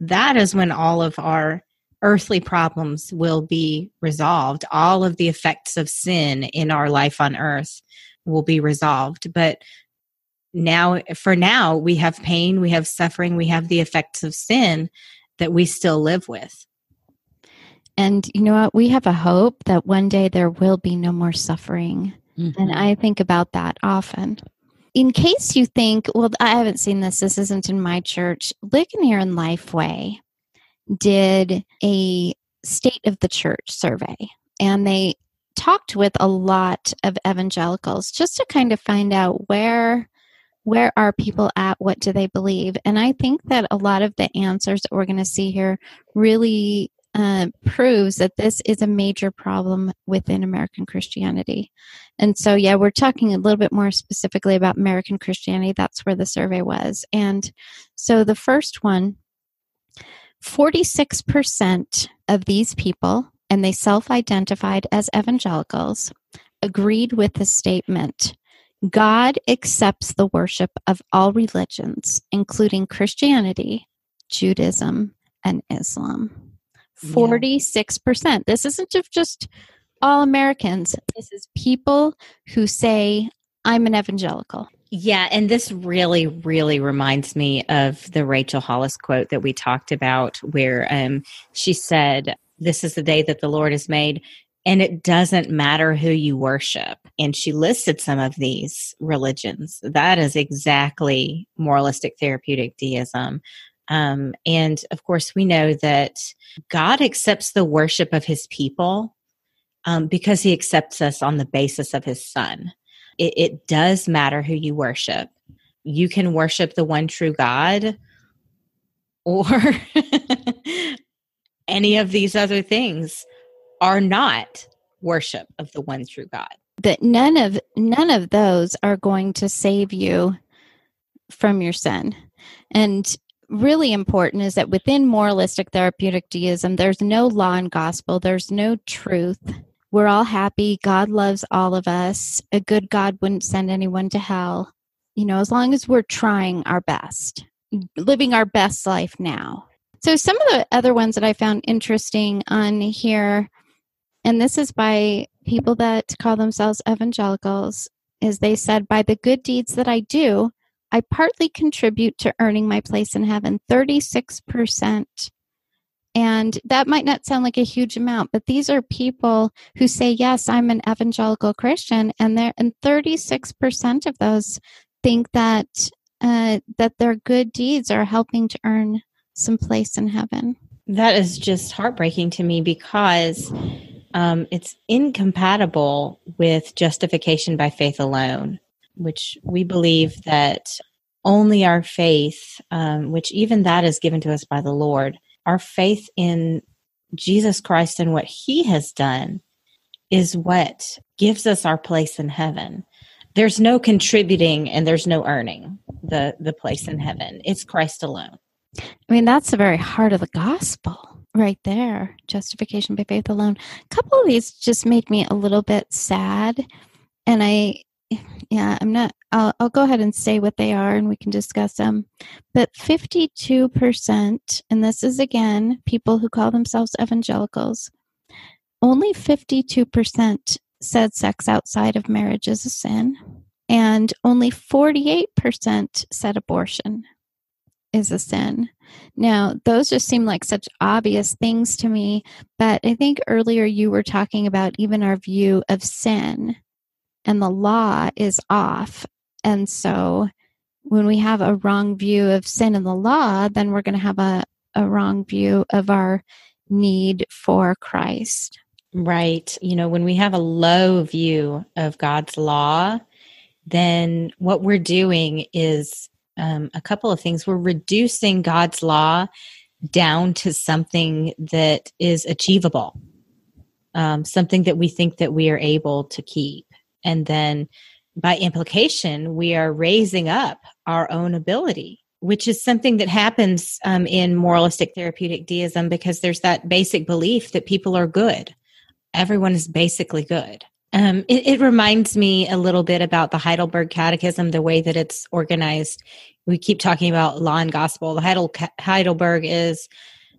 That is when all of our earthly problems will be resolved. All of the effects of sin in our life on earth will be resolved. But now, for now, we have pain, we have suffering, we have the effects of sin that we still live with. And you know what? We have a hope that one day there will be no more suffering. Mm-hmm. And I think about that often. In case you think, well, I haven't seen this, this isn't in my church, Ligonier and Lifeway did a state of the church survey. And they talked with a lot of evangelicals just to kind of find out where where are people at what do they believe and i think that a lot of the answers that we're going to see here really uh, proves that this is a major problem within American Christianity. And so, yeah, we're talking a little bit more specifically about American Christianity. That's where the survey was. And so the first one 46% of these people, and they self identified as evangelicals, agreed with the statement God accepts the worship of all religions, including Christianity, Judaism, and Islam. 46%. This isn't just all Americans. This is people who say, I'm an evangelical. Yeah, and this really, really reminds me of the Rachel Hollis quote that we talked about, where um, she said, This is the day that the Lord has made, and it doesn't matter who you worship. And she listed some of these religions. That is exactly moralistic therapeutic deism. Um, and of course, we know that God accepts the worship of his people um, because he accepts us on the basis of his son. It, it does matter who you worship. You can worship the one true God or any of these other things are not worship of the one true God. That none of none of those are going to save you from your sin. And really important is that within moralistic therapeutic deism, there's no law and gospel, there's no truth. We're all happy. God loves all of us. A good God wouldn't send anyone to hell. You know, as long as we're trying our best, living our best life now. So, some of the other ones that I found interesting on here, and this is by people that call themselves evangelicals, is they said, By the good deeds that I do, I partly contribute to earning my place in heaven, 36%. And that might not sound like a huge amount, but these are people who say, Yes, I'm an evangelical Christian. And, there, and 36% of those think that uh, that their good deeds are helping to earn some place in heaven. That is just heartbreaking to me because um, it's incompatible with justification by faith alone, which we believe that only our faith, um, which even that is given to us by the Lord, our faith in Jesus Christ and what he has done is what gives us our place in heaven. There's no contributing and there's no earning the, the place in heaven. It's Christ alone. I mean, that's the very heart of the gospel right there justification by faith alone. A couple of these just made me a little bit sad. And I, yeah, I'm not, I'll, I'll go ahead and say what they are and we can discuss them. But 52%, and this is again people who call themselves evangelicals, only 52% said sex outside of marriage is a sin. And only 48% said abortion is a sin. Now, those just seem like such obvious things to me, but I think earlier you were talking about even our view of sin and the law is off. And so when we have a wrong view of sin and the law, then we're going to have a, a wrong view of our need for Christ. Right. You know, when we have a low view of God's law, then what we're doing is um, a couple of things. We're reducing God's law down to something that is achievable, um, something that we think that we are able to keep. And then by implication, we are raising up our own ability, which is something that happens um, in moralistic therapeutic deism because there's that basic belief that people are good. Everyone is basically good. Um, it, it, reminds me a little bit about the Heidelberg Catechism, the way that it's organized. We keep talking about law and gospel. The Heidel, Heidelberg is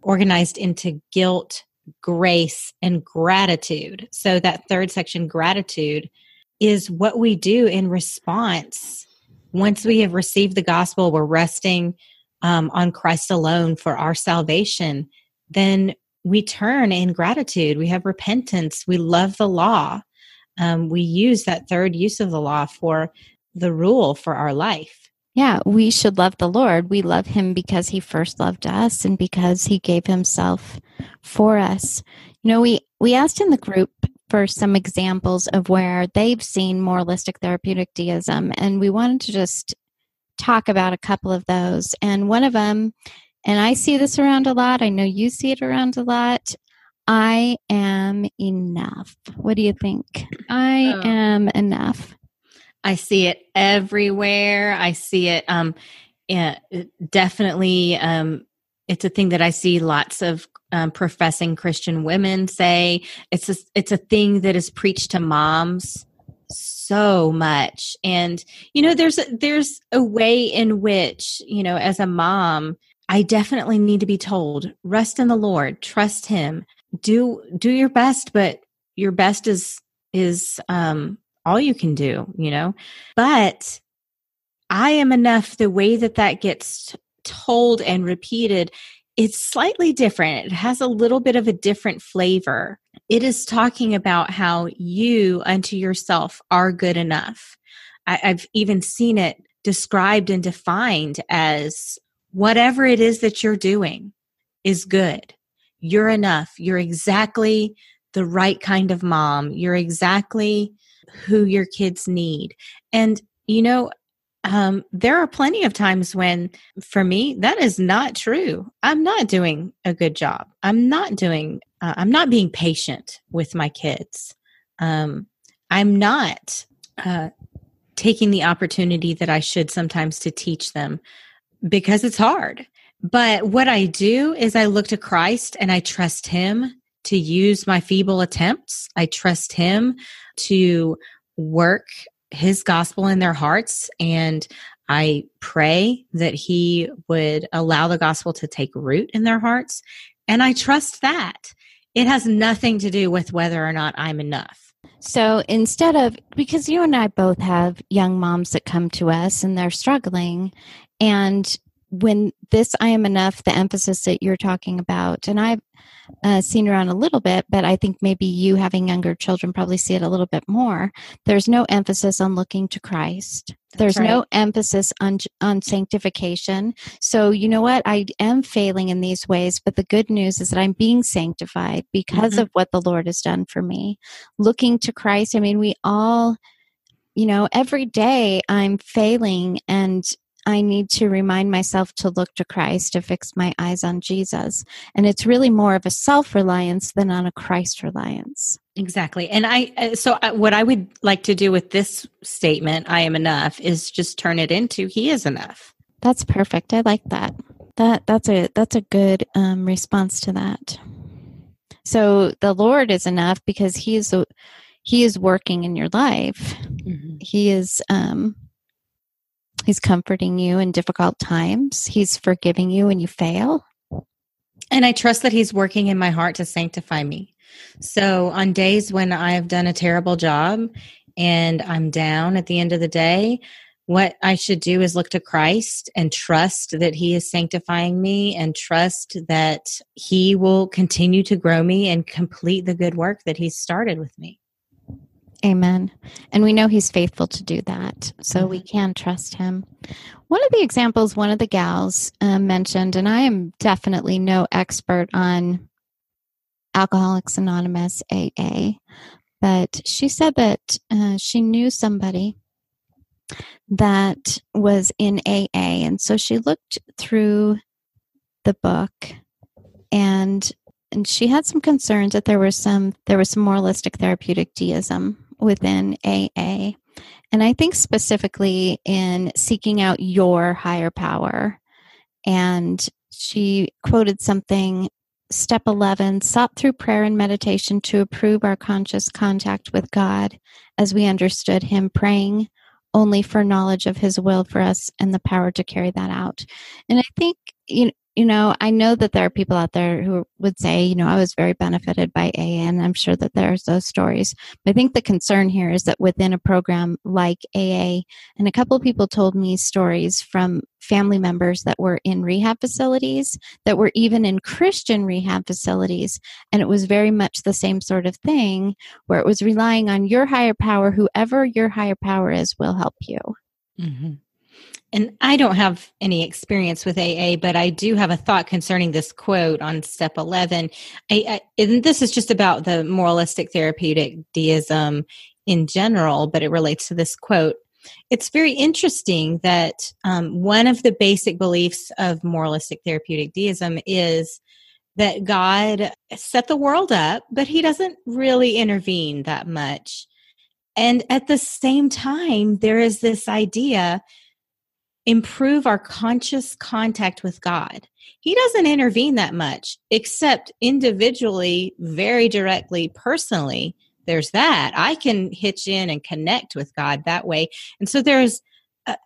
organized into guilt, grace, and gratitude. So that third section, gratitude, is what we do in response. Once we have received the gospel, we're resting um, on Christ alone for our salvation. Then we turn in gratitude. We have repentance. We love the law um, we use that third use of the law for the rule for our life. Yeah, we should love the Lord. We love him because he first loved us and because he gave himself for us. You know, we we asked in the group for some examples of where they've seen moralistic therapeutic deism and we wanted to just talk about a couple of those. And one of them and I see this around a lot. I know you see it around a lot. I am enough. What do you think? I oh. am enough. I see it everywhere. I see it um yeah, definitely um it's a thing that I see lots of um, professing Christian women say. It's a, it's a thing that is preached to moms so much. And you know there's a, there's a way in which you know as a mom I definitely need to be told rest in the Lord. Trust him. Do do your best but your best is is um all you can do you know? But i am enough the way that that gets told and repeated it's slightly different it has a little bit of a different flavor it is talking about how you unto yourself are good enough I, i've even seen it described and defined as whatever it is that you're doing is good you're enough. You're exactly the right kind of mom. You're exactly who your kids need. And, you know, um, there are plenty of times when, for me, that is not true. I'm not doing a good job. I'm not doing, uh, I'm not being patient with my kids. Um, I'm not uh, taking the opportunity that I should sometimes to teach them because it's hard. But what I do is I look to Christ and I trust Him to use my feeble attempts. I trust Him to work His gospel in their hearts. And I pray that He would allow the gospel to take root in their hearts. And I trust that. It has nothing to do with whether or not I'm enough. So instead of, because you and I both have young moms that come to us and they're struggling, and when this I am enough, the emphasis that you're talking about, and I've uh, seen around a little bit, but I think maybe you having younger children probably see it a little bit more. There's no emphasis on looking to Christ. There's right. no emphasis on on sanctification. So you know what? I am failing in these ways, but the good news is that I'm being sanctified because Mhm. of what the Lord has done for me. Looking to Christ. I mean, we all, you know, every day I'm failing and I need to remind myself to look to Christ, to fix my eyes on Jesus. And it's really more of a self reliance than on a Christ reliance. Exactly. And I, uh, so what I would like to do with this statement, I am enough, is just turn it into He is enough. That's perfect. I like that. That that's a that's a good um, response to that. So the Lord is enough because He is He is working in your life. He is um, He's comforting you in difficult times. He's forgiving you when you fail. And I trust that He's working in my heart to sanctify me. So on days when I've done a terrible job and I'm down at the end of the day, what I should do is look to Christ and trust that He is sanctifying me and trust that He will continue to grow me and complete the good work that He started with me. Amen. And we know He's faithful to do that. So we can trust Him. One of the examples one of the gals uh, mentioned, and I am definitely no expert on Alcoholics Anonymous AA, but she said that uh, she knew somebody that was in AA. And so she looked through the book and and she had some concerns that there was some there was some moralistic therapeutic deism within AA. And I think specifically in seeking out your higher power. And she quoted something step 11 sought through prayer and meditation to improve our conscious contact with God as we understood him praying only for knowledge of his will for us and the power to carry that out. And I think you you know, I know that there are people out there who would say, you know, I was very benefited by AA, and I'm sure that there's those stories. But I think the concern here is that within a program like AA, and a couple of people told me stories from family members that were in rehab facilities, that were even in Christian rehab facilities, and it was very much the same sort of thing where it was relying on your higher power, whoever your higher power is, will help you. Mm-hmm. And I don't have any experience with AA, but I do have a thought concerning this quote on step 11. I, I, and this is just about the moralistic therapeutic deism in general, but it relates to this quote. It's very interesting that um, one of the basic beliefs of moralistic therapeutic deism is that God set the world up, but he doesn't really intervene that much. And at the same time, there is this idea improve our conscious contact with God. He doesn't intervene that much, except individually, very directly, personally. There's that. I can hitch in and connect with God that way. And so there's a,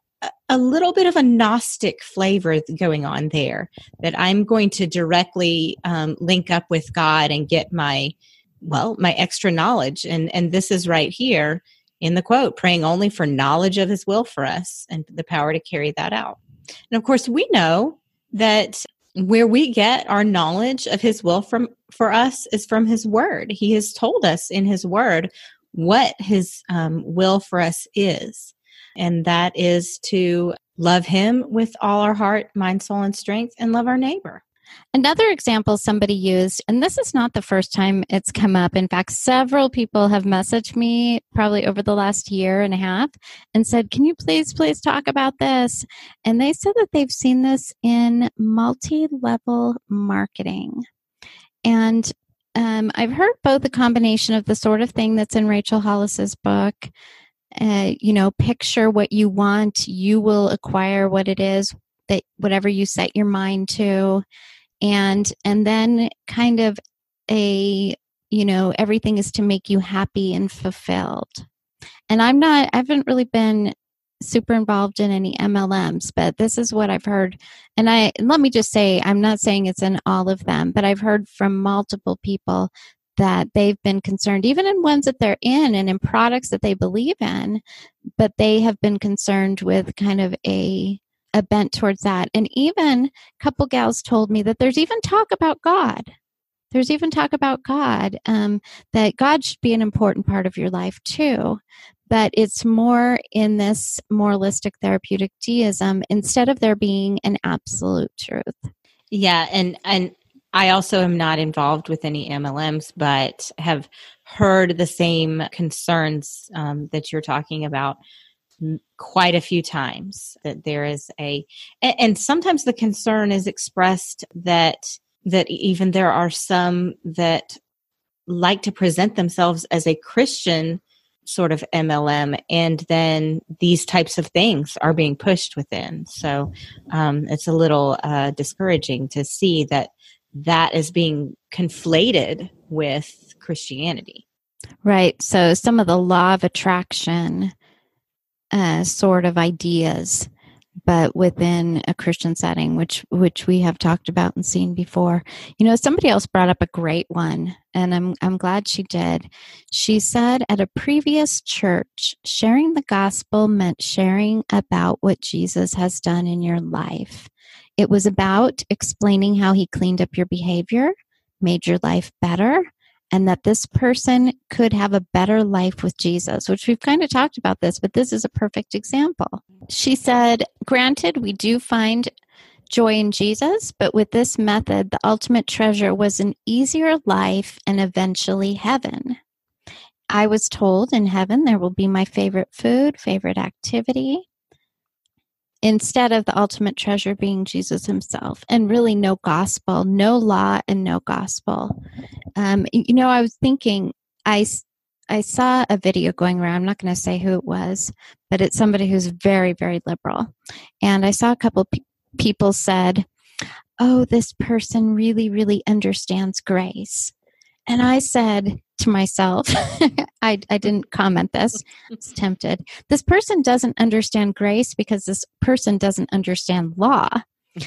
a little bit of a Gnostic flavor going on there that I'm going to directly um, link up with God and get my, well, my extra knowledge. And, and this is right here in the quote, praying only for knowledge of his will for us and the power to carry that out. And of course, we know that where we get our knowledge of his will from for us is from his word. He has told us in his word what his um, will for us is. And that is to love him with all our heart, mind, soul, and strength, and love our neighbor. Another example somebody used, and this is not the first time it's come up. In fact, several people have messaged me probably over the last year and a half and said, Can you please, please talk about this? And they said that they've seen this in multi level marketing. And um, I've heard both a combination of the sort of thing that's in Rachel Hollis's book. Uh, you know, picture what you want, you will acquire what it is that whatever you set your mind to and and then kind of a you know everything is to make you happy and fulfilled. And i'm not i haven't really been super involved in any mlms but this is what i've heard. And i let me just say i'm not saying it's in all of them but i've heard from multiple people that they've been concerned even in ones that they're in and in products that they believe in but they have been concerned with kind of a a bent towards that. And even a couple gals told me that there's even talk about God. There's even talk about God, um, that God should be an important part of your life too. But it's more in this moralistic therapeutic deism instead of there being an absolute truth. Yeah, and and I also am not involved with any MLMs, but have heard the same concerns um, that you're talking about quite a few times that there is a and sometimes the concern is expressed that that even there are some that like to present themselves as a christian sort of mlm and then these types of things are being pushed within. So um, it's a little uh, discouraging to see that that is being conflated with christianity. Right. So some of the law of attraction uh, sort of ideas, but within a Christian setting, which which we have talked about and seen before. You know, somebody else brought up a great one, and I'm I'm glad she did. She said at a previous church, sharing the gospel meant sharing about what Jesus has done in your life. It was about explaining how he cleaned up your behavior, made your life better, and that this person could have a better life with Jesus, which we've kind of talked about this, but this is a perfect example. She said, Granted, we do find joy in Jesus, but with this method, the ultimate treasure was an easier life and eventually heaven. I was told in heaven there will be my favorite food, favorite activity, instead of the ultimate treasure being Jesus himself, and really no gospel, no law, and no gospel. Um, you know, I was thinking, I, I saw a video going around. I'm not going to say who it was, but it's somebody who's very, very liberal. And I saw a couple pe- people said, Oh, this person really, really understands grace. And I said to myself, I, I didn't comment this, I was tempted. This person doesn't understand grace because this person doesn't understand law.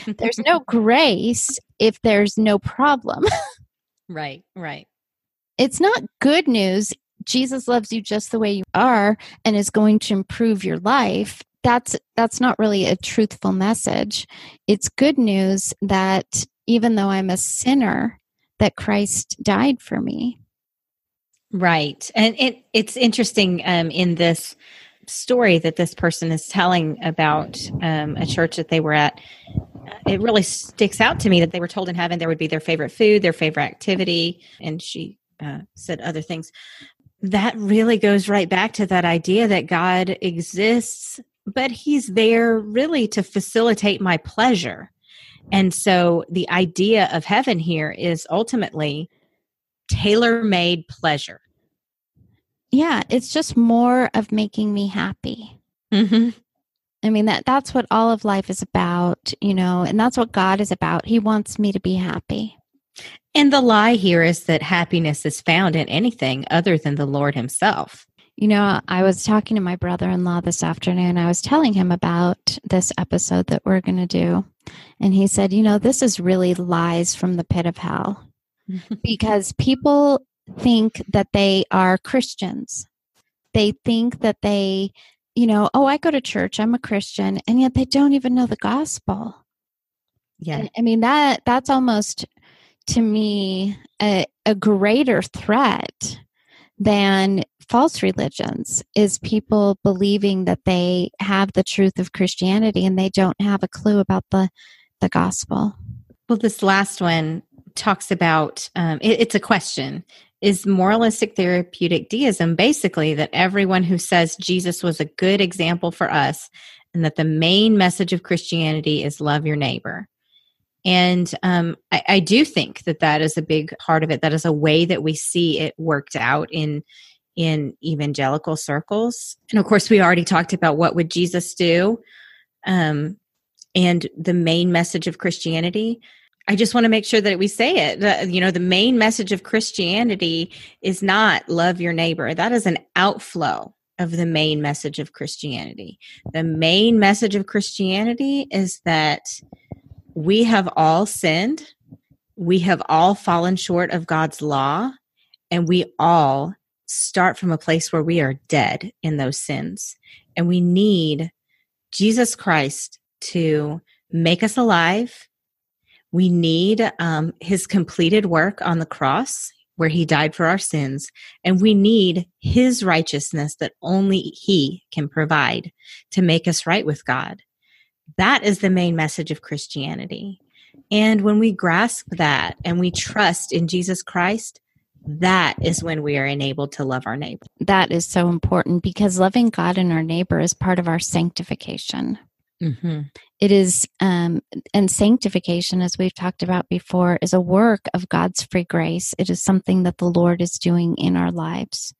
There's no grace if there's no problem. right, right. It's not good news. Jesus loves you just the way you are and is going to improve your life. That's that's not really a truthful message. It's good news that even though I'm a sinner, that Christ died for me. Right. And it, it's interesting um, in this story that this person is telling about um, a church that they were at. It really sticks out to me that they were told in heaven there would be their favorite food, their favorite activity, and she uh, said other things. That really goes right back to that idea that God exists, but He's there really to facilitate my pleasure. And so the idea of heaven here is ultimately tailor made pleasure. Yeah, it's just more of making me happy. Mm-hmm. I mean that that's what all of life is about, you know, and that's what God is about. He wants me to be happy. And the lie here is that happiness is found in anything other than the Lord himself. You know, I was talking to my brother in law this afternoon. I was telling him about this episode that we're going to do. And he said, You know, this is really lies from the pit of hell because people think that they are Christians. They think that they, you know, oh, I go to church, I'm a Christian, and yet they don't even know the gospel. Yeah. I mean, that that's almost to me a, a greater threat than false religions is people believing that they have the truth of Christianity and they don't have a clue about the the gospel. Well, this last one talks about um, it, it's a question is moralistic therapeutic deism basically that everyone who says Jesus was a good example for us and that the main message of Christianity is love your neighbor. And um, I, I, do think that that is a big part of it. That is a way that we see it worked out in in evangelical circles. And of course, we already talked about what would Jesus do, um, and the main message of Christianity. I just want to make sure that we say it. You know, the main message of Christianity is not love your neighbor. That is an outflow of the main message of Christianity. The main message of Christianity is that we have all sinned, we have all fallen short of God's law, and we all start from a place where we are dead in those sins. And we need Jesus Christ to make us alive. We need um, his completed work on the cross where he died for our sins. And we need his righteousness that only he can provide to make us right with God. That is the main message of Christianity. And when we grasp that and we trust in Jesus Christ, that is when we are enabled to love our neighbor. That is so important because loving God and our neighbor is part of our sanctification. Mm-hmm. It is, um, and sanctification, as we've talked about before, is a work of God's free grace. It is something that the Lord is doing in our lives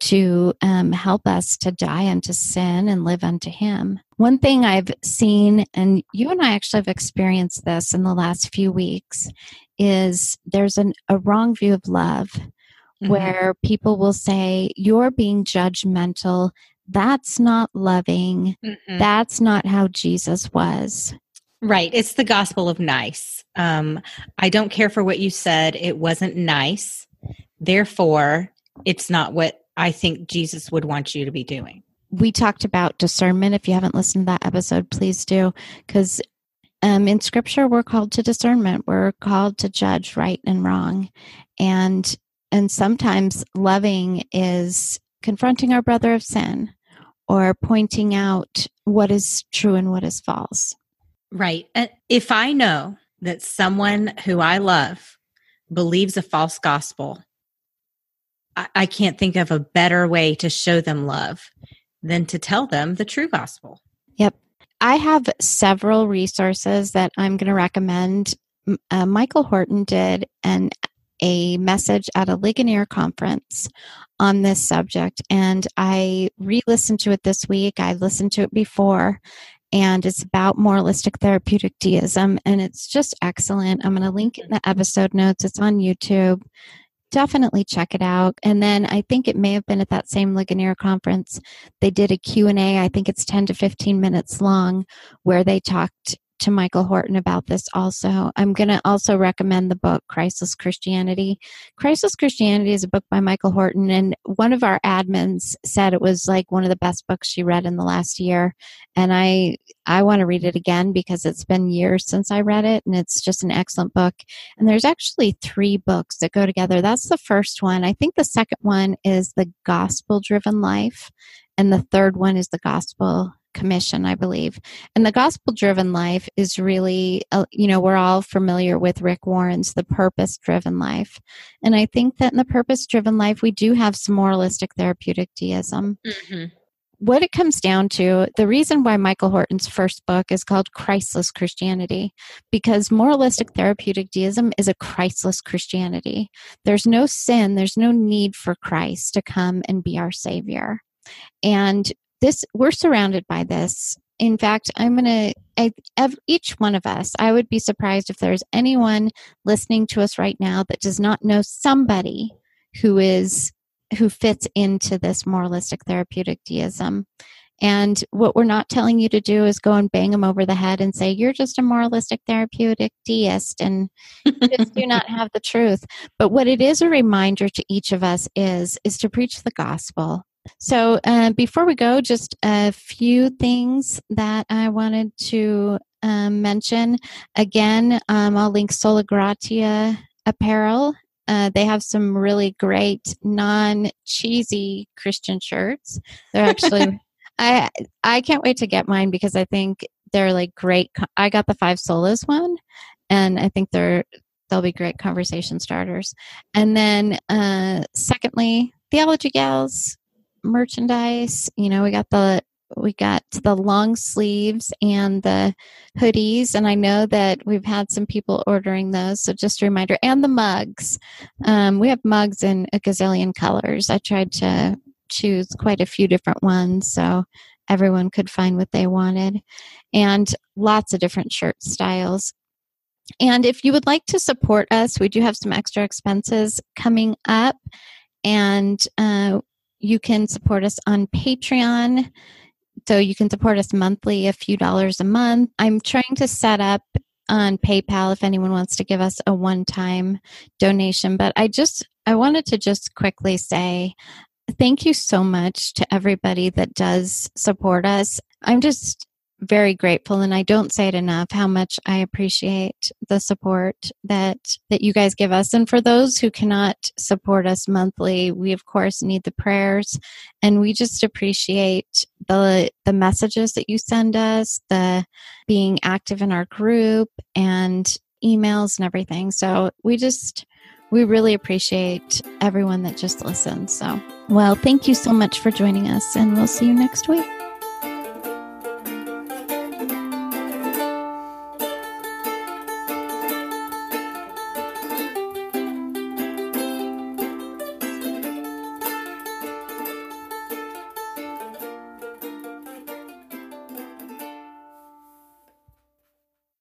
to um, help us to die unto sin and live unto Him. One thing I've seen, and you and I actually have experienced this in the last few weeks, is there's an, a wrong view of love Mm-hmm. where people will say, You're being judgmental. That's not loving. Mhm. That's not how Jesus was. Right. It's the gospel of nice. Um, I don't care for what you said. It wasn't nice. Therefore, it's not what I think Jesus would want you to be doing. We talked about discernment. If you haven't listened to that episode, please do. Because um, in scripture, we're called to discernment. We're called to judge right and wrong. And and sometimes loving is confronting our brother of sin or pointing out what is true and what is false. Right. And if I know that someone who I love believes a false gospel, I, can't think of a better way to show them love than to tell them the true gospel. Yep. I have several resources that I'm going to recommend. Uh, Michael Horton did an a message at a Ligonier conference on this subject, and I re-listened to it this week. I listened to it before, and it's about moralistic therapeutic deism, and it's just excellent. I'm going to link in the episode notes. It's on YouTube. Definitely check it out. And then I think it may have been at that same Ligonier conference they did a q&a i think it's 10 to 15 minutes long where they talked to michael horton about this also. I'm going to also recommend the book Christless Christianity. Christless Christianity is a book by michael horton and one of our admins said it was like one of the best books she read in the last year. And i i want to read it again because it's been years since i read it and it's just an excellent book. And there's actually three books that go together. That's the first one. I think the second one is the gospel driven life and the third one is the gospel commission i believe and the gospel driven life is really uh, you know we're all familiar with rick warren's the purpose driven life and i think that in the purpose driven life we do have some moralistic therapeutic deism what it comes down to, the reason why Michael Horton's first book is called Christless Christianity, because moralistic therapeutic deism is a Christless Christianity. There's no sin, there's no need for Christ to come and be our Savior. And this, we're surrounded by this. In fact, I'm going to, each one of us, I would be surprised if there's anyone listening to us right now that does not know somebody who is who fits into this moralistic therapeutic deism. And what we're not telling you to do is go and bang them over the head and say, you're just a moralistic therapeutic deist and just do not have the truth. But what it is a reminder to each of us is, is to preach the gospel. So uh, before we go, just a few things that I wanted to um, mention. Again, um, I'll link Sola Gratia apparel uh, they have some really great non cheesy Christian shirts. They're actually I I can't wait to get mine because I think they're like great. I got the five solas one, and I think they're they'll be great conversation starters. And then uh, secondly, theology gals merchandise. You know, we got the we got the long sleeves and the hoodies and i know that we've had some people ordering those so just a reminder and the mugs um, we have mugs in a gazillion colors i tried to choose quite a few different ones so everyone could find what they wanted and lots of different shirt styles and if you would like to support us we do have some extra expenses coming up and uh, you can support us on patreon so you can support us monthly, a few dollars a month. I'm trying to set up on PayPal if anyone wants to give us a one time donation. But I just, I wanted to just quickly say thank you so much to everybody that does support us. I'm just, very grateful and I don't say it enough how much I appreciate the support that that you guys give us. And for those who cannot support us monthly we of course need the prayers. And we just appreciate the the messages that you send us the being active in our group and emails and everything. So we just we really appreciate everyone that just listens. So well thank you so much for joining us and we'll see you next week